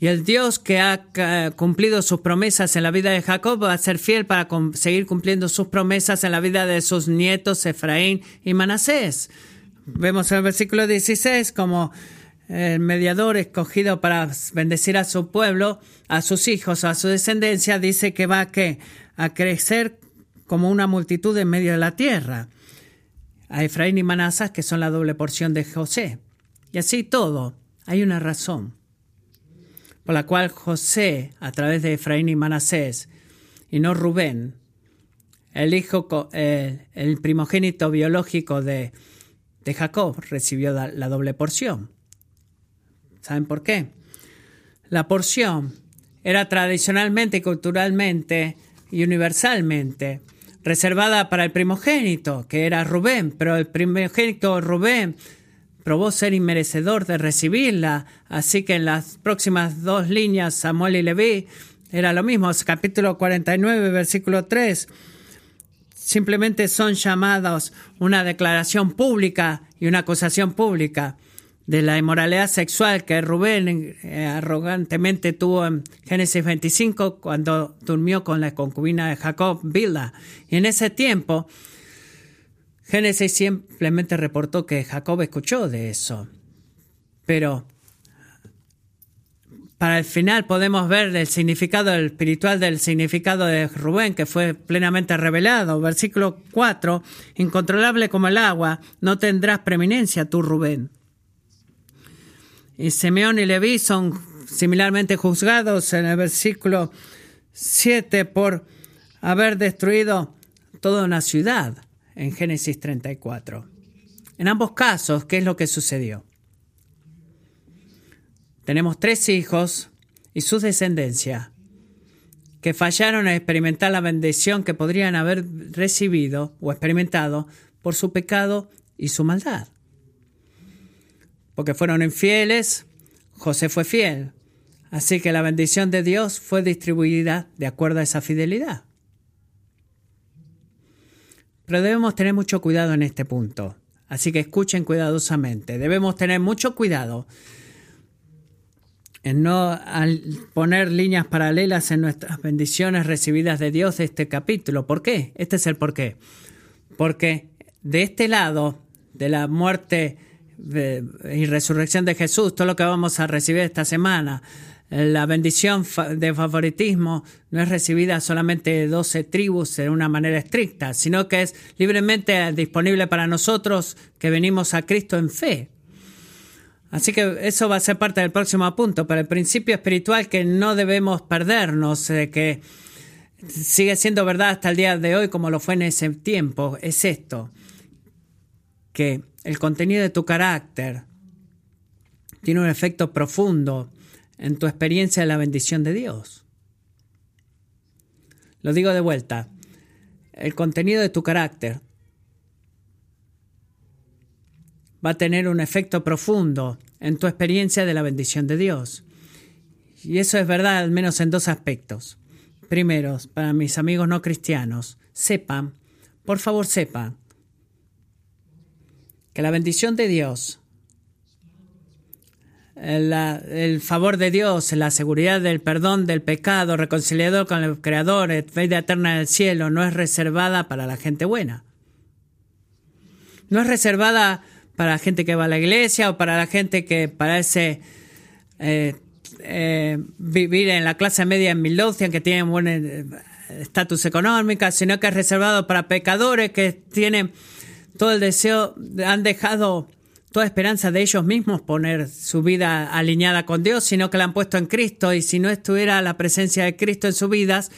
Y el Dios que ha cumplido sus promesas en la vida de Jacob va a ser fiel para seguir cumpliendo sus promesas en la vida de sus nietos Efraín y Manasés. Vemos en el versículo 16 como el mediador escogido para bendecir a su pueblo, a sus hijos, a su descendencia, dice que va a, a crecer como una multitud en medio de la tierra. A Efraín y Manasés, que son la doble porción de José. Y así todo, hay una razón por la cual José, a través de Efraín y Manasés, y no Rubén, el hijo, eh, el primogénito biológico de, Jacob, recibió la doble porción. ¿Saben por qué? La porción era tradicionalmente culturalmente y universalmente reservada para el primogénito, que era Rubén, pero el primogénito Rubén probó ser inmerecedor de recibirla, así que en las próximas dos líneas, Samuel y Leví, era lo mismo, capítulo 49, versículo 3, simplemente son llamados una declaración pública y una acusación pública de la inmoralidad sexual que Rubén eh, arrogantemente tuvo en Génesis 25 cuando durmió con la concubina de Jacob, Bilda. Y en ese tiempo, Génesis simplemente reportó que Jacob escuchó de eso. Pero para el final podemos ver el significado espiritual del significado de Rubén, que fue plenamente revelado. Versículo 4, incontrolable como el agua, no tendrás preeminencia tú, Rubén. Y Simeón y Leví son similarmente juzgados en el versículo 7 por haber destruido toda una ciudad en Génesis 34. En ambos casos, ¿qué es lo que sucedió? Tenemos tres hijos y su descendencia que fallaron en experimentar la bendición que podrían haber recibido o experimentado por su pecado y su maldad. Porque fueron infieles, José fue fiel. Así que la bendición de Dios fue distribuida de acuerdo a esa fidelidad. Pero debemos tener mucho cuidado en este punto. Así que escuchen cuidadosamente. Debemos tener mucho cuidado en no poner líneas paralelas en nuestras bendiciones recibidas de Dios de este capítulo. ¿Por qué? Este es el por qué. Porque de este lado, de la muerte y resurrección de Jesús, todo lo que vamos a recibir esta semana, la bendición de favoritismo no es recibida solamente de 12 tribus de una manera estricta, sino que es libremente disponible para nosotros que venimos a Cristo en fe. Así que eso va a ser parte del próximo punto, pero el principio espiritual que no debemos perdernos, que sigue siendo verdad hasta el día de hoy como lo fue en ese tiempo, es esto, que el contenido de tu carácter tiene un efecto profundo en tu experiencia de la bendición de Dios. Lo digo de vuelta, el contenido de tu carácter va a tener un efecto profundo en tu experiencia de la bendición de Dios. Y eso es verdad al menos en dos aspectos. Primero, para mis amigos no cristianos, sepan, por favor sepan, que la bendición de Dios el favor de Dios, la seguridad del perdón del pecado, reconciliador con el Creador, vida eterna del cielo, no es reservada para la gente buena. No es reservada para la gente que va a la iglesia o para la gente que parece eh, eh, vivir en la clase media en Midlothian, que tienen buen eh, estatus económico, sino que es reservado para pecadores que tienen todo el deseo, han dejado toda esperanza de ellos mismos poner su vida alineada con Dios, sino que la han puesto en Cristo y si no estuviera la presencia de Cristo en sus vidas,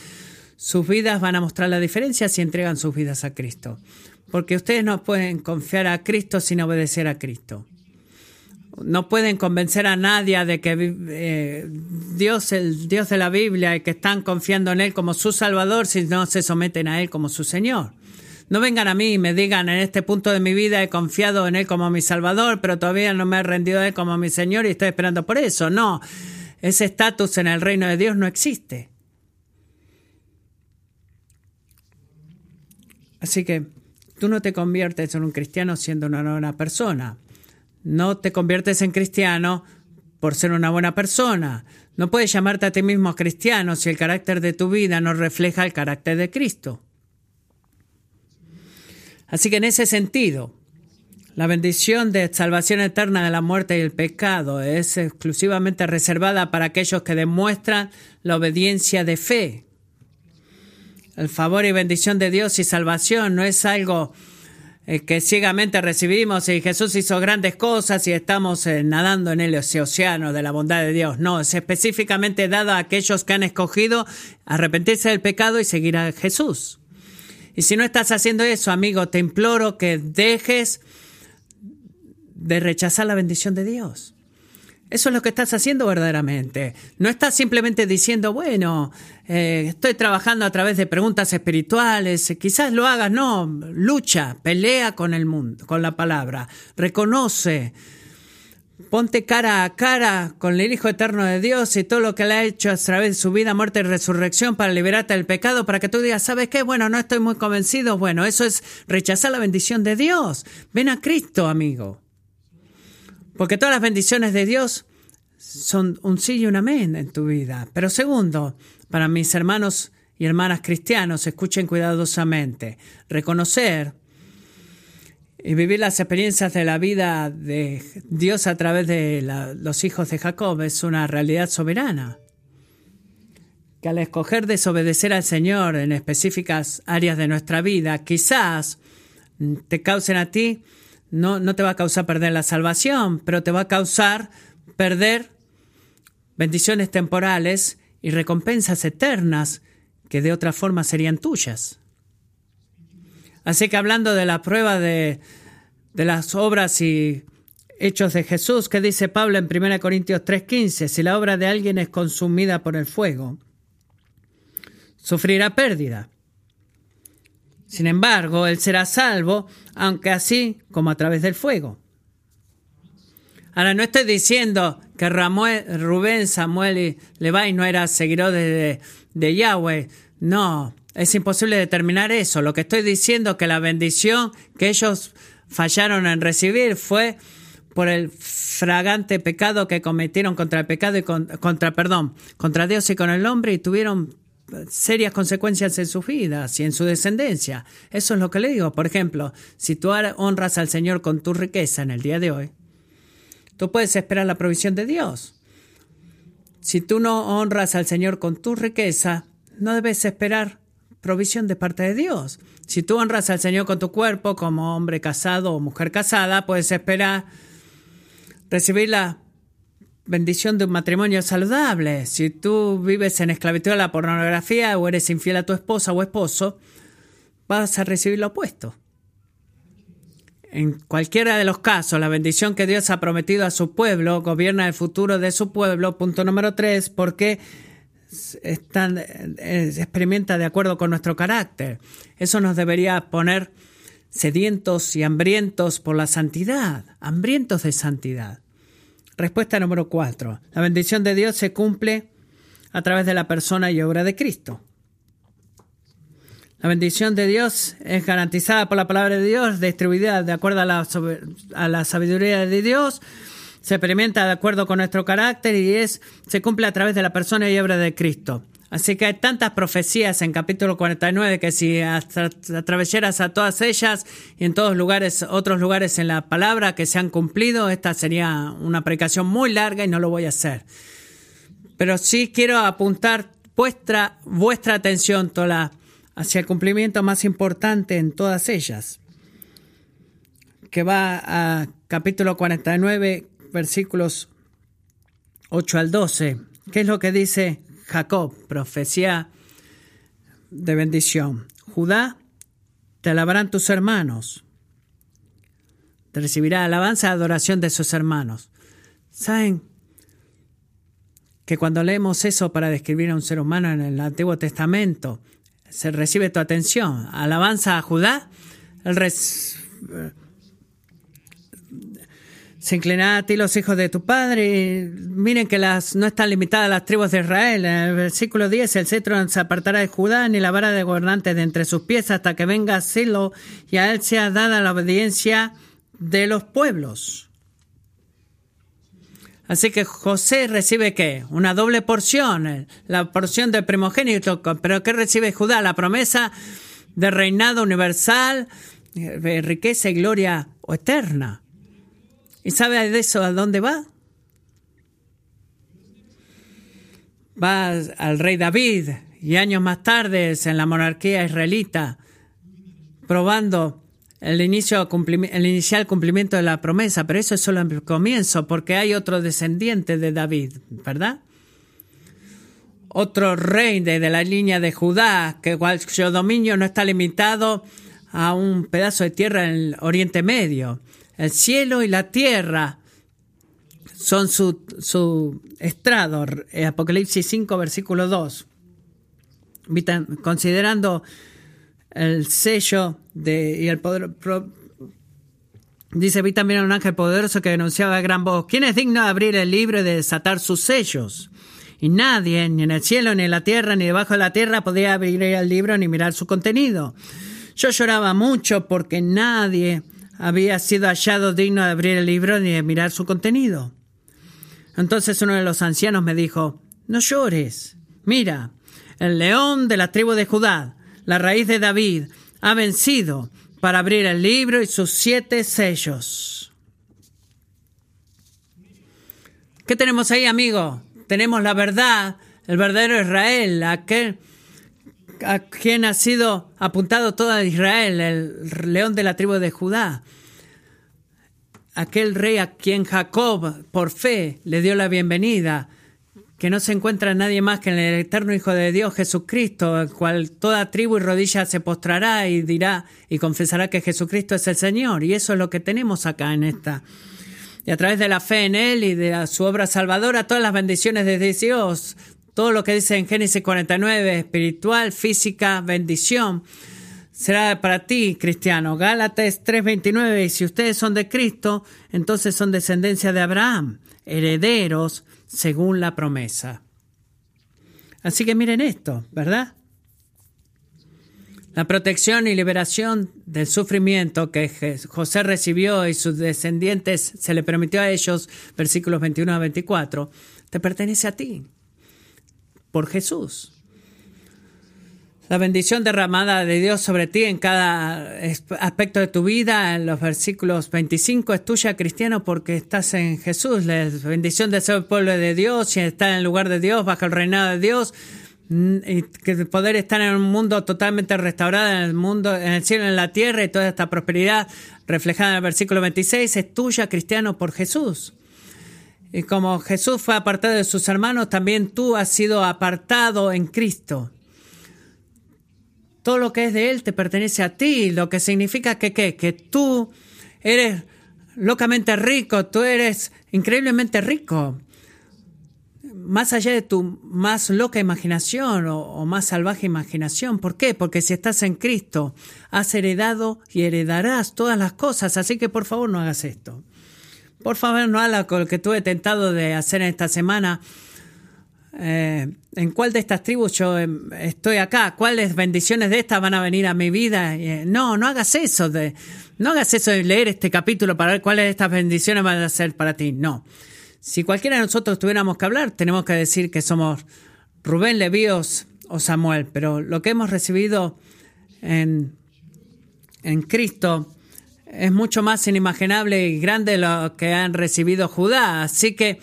sus vidas van a mostrar la diferencia si entregan sus vidas a Cristo. Porque ustedes no pueden confiar a Cristo sin obedecer a Cristo. No pueden convencer a nadie de que eh, Dios, el Dios de la Biblia, y que están confiando en Él como su Salvador si no se someten a Él como su Señor. No vengan a mí y me digan, en este punto de mi vida he confiado en Él como mi Salvador, pero todavía no me he rendido a Él como mi Señor y estoy esperando por eso. No, ese estatus en el reino de Dios no existe. Así que tú no te conviertes en un cristiano siendo una buena persona. No te conviertes en cristiano por ser una buena persona. No puedes llamarte a ti mismo cristiano si el carácter de tu vida no refleja el carácter de Cristo. Así que en ese sentido, la bendición de salvación eterna de la muerte y el pecado es exclusivamente reservada para aquellos que demuestran la obediencia de fe. El favor y bendición de Dios y salvación no es algo eh, que ciegamente recibimos y Jesús hizo grandes cosas y estamos eh, nadando en el océano de la bondad de Dios. No, es específicamente dado a aquellos que han escogido arrepentirse del pecado y seguir a Jesús. Y si no estás haciendo eso, amigo, te imploro que dejes de rechazar la bendición de Dios. Eso es lo que estás haciendo verdaderamente. No estás simplemente diciendo, bueno, eh, estoy trabajando a través de preguntas espirituales. Quizás lo hagas, no. Lucha, pelea con el mundo, con la palabra. Reconoce Ponte cara a cara con el Hijo Eterno de Dios y todo lo que le ha hecho a través de su vida, muerte y resurrección para liberarte del pecado, para que tú digas, ¿sabes qué? Bueno, no estoy muy convencido. Bueno, eso es rechazar la bendición de Dios. Ven a Cristo, amigo. Porque todas las bendiciones de Dios son un sí y un amén en tu vida. Pero segundo, para mis hermanos y hermanas cristianos, escuchen cuidadosamente, reconocer y vivir las experiencias de la vida de Dios a través de los hijos de Jacob es una realidad soberana. Que al escoger desobedecer al Señor en específicas áreas de nuestra vida, quizás te causen a ti, no, no te va a causar perder la salvación, pero te va a causar perder bendiciones temporales y recompensas eternas que de otra forma serían tuyas. Así que hablando de la prueba de, las obras y hechos de Jesús, ¿qué dice Pablo en 1 Corintios 3:15? Si la obra de alguien es consumida por el fuego, sufrirá pérdida. Sin embargo, él será salvo, aunque así como a través del fuego. Ahora, no estoy diciendo que Rubén, Samuel y Levi no eran seguidores de, Yahweh. No, es imposible determinar eso. Lo que estoy diciendo es que la bendición que ellos fallaron en recibir fue por el fragante pecado que cometieron contra el pecado y contra, perdón, contra Dios y con el hombre y tuvieron serias consecuencias en sus vidas y en su descendencia. Eso es lo que le digo. Por ejemplo, si tú honras al Señor con tu riqueza en el día de hoy, Tú puedes esperar la provisión de Dios. Si tú no honras al Señor con tu riqueza, no debes esperar provisión de parte de Dios. Si tú honras al Señor con tu cuerpo como hombre casado o mujer casada, puedes esperar recibir la bendición de un matrimonio saludable. Si tú vives en esclavitud a la pornografía o eres infiel a tu esposa o esposo, vas a recibir lo opuesto. En cualquiera de los casos, la bendición que Dios ha prometido a su pueblo gobierna el futuro de su pueblo. Punto número tres, porque están, eh, experimenta de acuerdo con nuestro carácter. Eso nos debería poner sedientos y hambrientos por la santidad, hambrientos de santidad. Respuesta número cuatro. La bendición de Dios se cumple a través de la persona y obra de Cristo. La bendición de Dios es garantizada por la palabra de Dios, distribuida de acuerdo a la, sabiduría de Dios, se experimenta de acuerdo con nuestro carácter y es, se cumple a través de la persona y obra de Cristo. Así que hay tantas profecías en capítulo 49 que si atravesaras a todas ellas y en todos lugares, otros lugares en la palabra que se han cumplido, esta sería una predicación muy larga y no lo voy a hacer. Pero sí quiero apuntar vuestra, vuestra atención, toda hacia el cumplimiento más importante en todas ellas, que va a capítulo 49, versículos 8 al 12. ¿Qué es lo que dice Jacob? Profecía de bendición. Judá, te alabarán tus hermanos. Te recibirá alabanza y adoración de sus hermanos. ¿Saben que cuando leemos eso para describir a un ser humano en el Antiguo Testamento, se recibe tu atención. Alabanza a Judá. El se inclinará a ti los hijos de tu padre. Miren que las, no están limitadas las tribus de Israel. En el versículo 10, el cetro se apartará de Judá, ni la vara de gobernante de entre sus pies, hasta que venga Silo y a él sea dada la obediencia de los pueblos. Así que José recibe qué? Una doble porción, eh, la porción del primogénito. Pero ¿qué recibe Judá? La promesa de reinado universal, de riqueza y gloria eterna. ¿Y sabe de eso a dónde va? Va al rey David y años más tarde en la monarquía israelita, probando el, inicio, el inicial cumplimiento de la promesa, pero eso es solo el comienzo, porque hay otro descendiente de David, ¿verdad? Otro rey de, la línea de Judá, que cuyo dominio no está limitado a un pedazo de tierra en el Oriente Medio. El cielo y la tierra son su, su estrado. Apocalipsis 5, versículo 2. Considerando el sello de, y el poder. dice, vi también un ángel poderoso que denunciaba a gran voz, ¿quién es digno de abrir el libro y de desatar sus sellos? Y nadie, ni en el cielo, ni en la tierra, ni debajo de la tierra, podía abrir el libro ni mirar su contenido. Yo lloraba mucho porque nadie había sido hallado digno de abrir el libro ni de mirar su contenido. Entonces uno de los ancianos me dijo, no llores, mira, el león de la tribu de Judá, la raíz de David, ha vencido para abrir el libro y sus siete sellos. ¿Qué tenemos ahí, amigo? Tenemos la verdad, el verdadero Israel, aquel a quien ha sido apuntado toda Israel, el león de la tribu de Judá. Aquel rey a quien Jacob, por fe, le dio la bienvenida que no se encuentra nadie más que en el eterno Hijo de Dios Jesucristo, al cual toda tribu y rodilla se postrará y dirá y confesará que Jesucristo es el Señor. Y eso es lo que tenemos acá en esta. Y a través de la fe en Él y de su obra salvadora, todas las bendiciones de Dios, todo lo que dice en Génesis 49, espiritual, física, bendición, será para ti, cristiano. Gálatas 3:29, y si ustedes son de Cristo, entonces son descendencia de Abraham, herederos según la promesa. Así que miren esto, ¿verdad? La protección y liberación del sufrimiento que José recibió y sus descendientes se le permitió a ellos, versículos 21 a 24, te pertenece a ti, por Jesús. La bendición derramada de Dios sobre ti en cada aspecto de tu vida, en los versículos 25, es tuya, cristiano, porque estás en Jesús. La bendición de ser el pueblo de Dios y estar en el lugar de Dios, bajo el reinado de Dios, mm, y poder estar en un mundo totalmente restaurado, en el mundo, en el cielo, en la tierra, y toda esta prosperidad reflejada en el versículo 26, es tuya, cristiano, por Jesús. Y como Jesús fue apartado de sus hermanos, también tú has sido apartado en Cristo. Todo lo que es de Él te pertenece a ti, lo que significa que, que tú eres locamente rico, tú eres increíblemente rico, más allá de tu más loca imaginación o, o, más salvaje imaginación. ¿Por qué? Porque si estás en Cristo, has heredado y heredarás todas las cosas, así que por favor no hagas esto. Por favor no hagas lo que tuve tentado de hacer esta semana eh, en cuál de estas tribus yo em, estoy acá, cuáles bendiciones de estas van a venir a mi vida. Eh, no, no hagas eso de, no hagas eso de leer este capítulo para ver cuáles de estas bendiciones van a ser para ti. No. Si cualquiera de nosotros tuviéramos que hablar, tenemos que decir que somos Rubén, Levíos o Samuel, pero lo que hemos recibido en, en Cristo es mucho más inimaginable y grande lo que han recibido Judá. Así que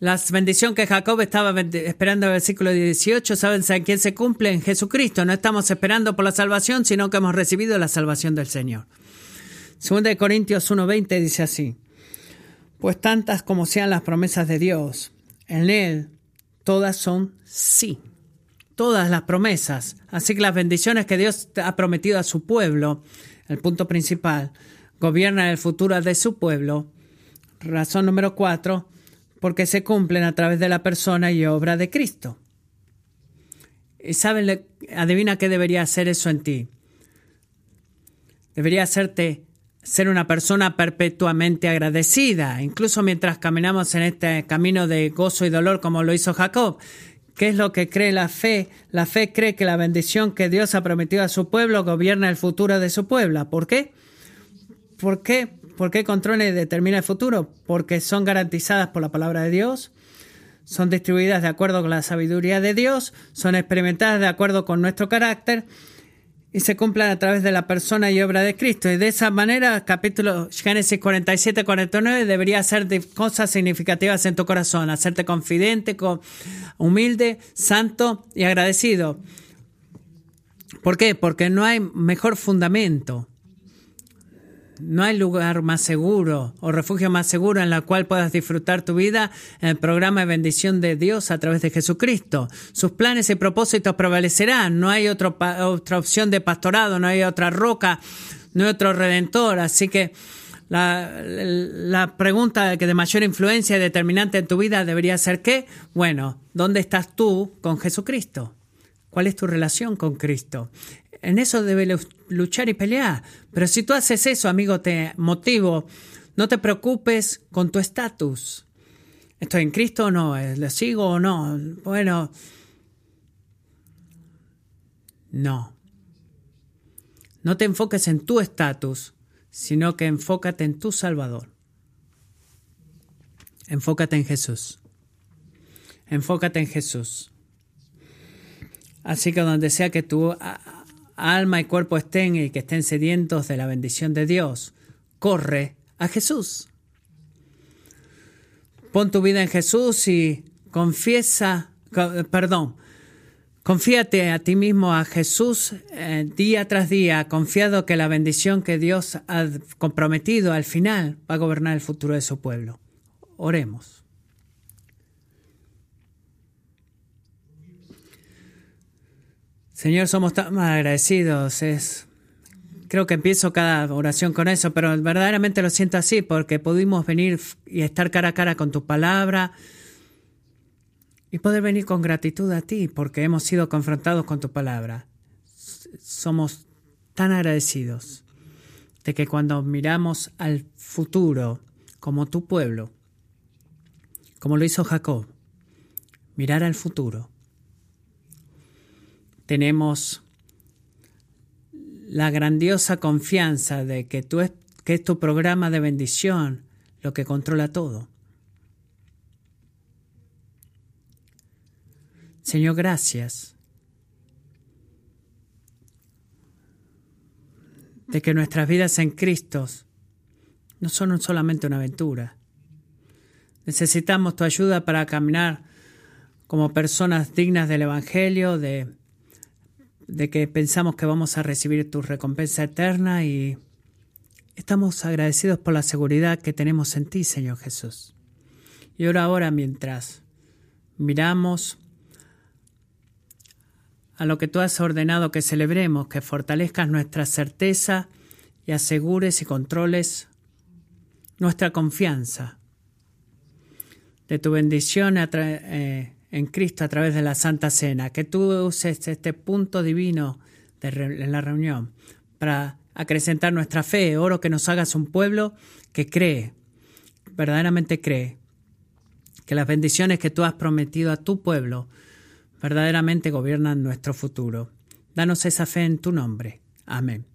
la bendición que Jacob estaba esperando en el versículo 18, ¿saben en quién se cumple? En Jesucristo. No estamos esperando por la salvación, sino que hemos recibido la salvación del Señor. Segunda de Corintios 1.20 dice así, pues tantas como sean las promesas de Dios, en Él todas son sí. Todas las promesas. Así que las bendiciones que Dios ha prometido a su pueblo, el punto principal, gobiernan el futuro de su pueblo. Razón número cuatro, porque se cumplen a través de la persona y obra de Cristo. ¿Y saben, adivina qué debería hacer eso en ti? Debería hacerte ser una persona perpetuamente agradecida, incluso mientras caminamos en este camino de gozo y dolor como lo hizo Jacob. ¿Qué es lo que cree la fe? La fe cree que la bendición que Dios ha prometido a su pueblo gobierna el futuro de su pueblo. ¿Por qué? ¿Por qué? ¿Por qué controla y determina el futuro? Porque son garantizadas por la palabra de Dios, son distribuidas de acuerdo con la sabiduría de Dios, son experimentadas de acuerdo con nuestro carácter y se cumplen a través de la persona y obra de Cristo. Y de esa manera, capítulo Génesis 47, 49 debería de cosas significativas en tu corazón, hacerte confidente, humilde, santo y agradecido. ¿Por qué? Porque no hay mejor fundamento no hay lugar más seguro o refugio más seguro en el cual puedas disfrutar tu vida en el programa de bendición de Dios a través de Jesucristo. Sus planes y propósitos prevalecerán. No hay otra opción de pastorado, no hay otra roca, no hay otro redentor. Así que la, la pregunta que de mayor influencia y determinante en tu vida debería ser ¿qué? Bueno, ¿dónde estás tú con Jesucristo? ¿Cuál es tu relación con Cristo? En eso debe luchar y pelear. Pero si tú haces eso, amigo, te motivo, no te preocupes con tu estatus. ¿Estoy en Cristo o no? ¿Le sigo o no? Bueno, no. No te enfoques en tu estatus, sino que enfócate en tu Salvador. Enfócate en Jesús. Enfócate en Jesús. Así que donde sea que tu alma y cuerpo estén y que estén sedientos de la bendición de Dios, corre a Jesús. Pon tu vida en Jesús y confiesa, perdón, confíate a ti mismo a Jesús eh, día tras día, confiado que la bendición que Dios ha comprometido al final va a gobernar el futuro de su pueblo. Oremos. Señor, somos tan agradecidos. Es, creo que empiezo cada oración con eso, pero verdaderamente lo siento así porque pudimos venir y estar cara a cara con tu palabra y poder venir con gratitud a ti porque hemos sido confrontados con tu palabra. Somos tan agradecidos de que cuando miramos al futuro como tu pueblo, como lo hizo Jacob, mirar al futuro, tenemos la grandiosa confianza de que, tú es, que es tu programa de bendición lo que controla todo. Señor, gracias de que nuestras vidas en Cristo no son solamente una aventura. Necesitamos tu ayuda para caminar como personas dignas del Evangelio, de, de que pensamos que vamos a recibir tu recompensa eterna y estamos agradecidos por la seguridad que tenemos en ti, Señor Jesús. Y ahora, ahora mientras miramos a lo que tú has ordenado que celebremos, que fortalezcas nuestra certeza y asegures y controles nuestra confianza de tu bendición eh, en Cristo a través de la Santa Cena, que tú uses este punto divino en la reunión para acrecentar nuestra fe. Oro que nos hagas un pueblo que cree, verdaderamente cree, que las bendiciones que tú has prometido a tu pueblo verdaderamente gobiernan nuestro futuro. Danos esa fe en tu nombre. Amén.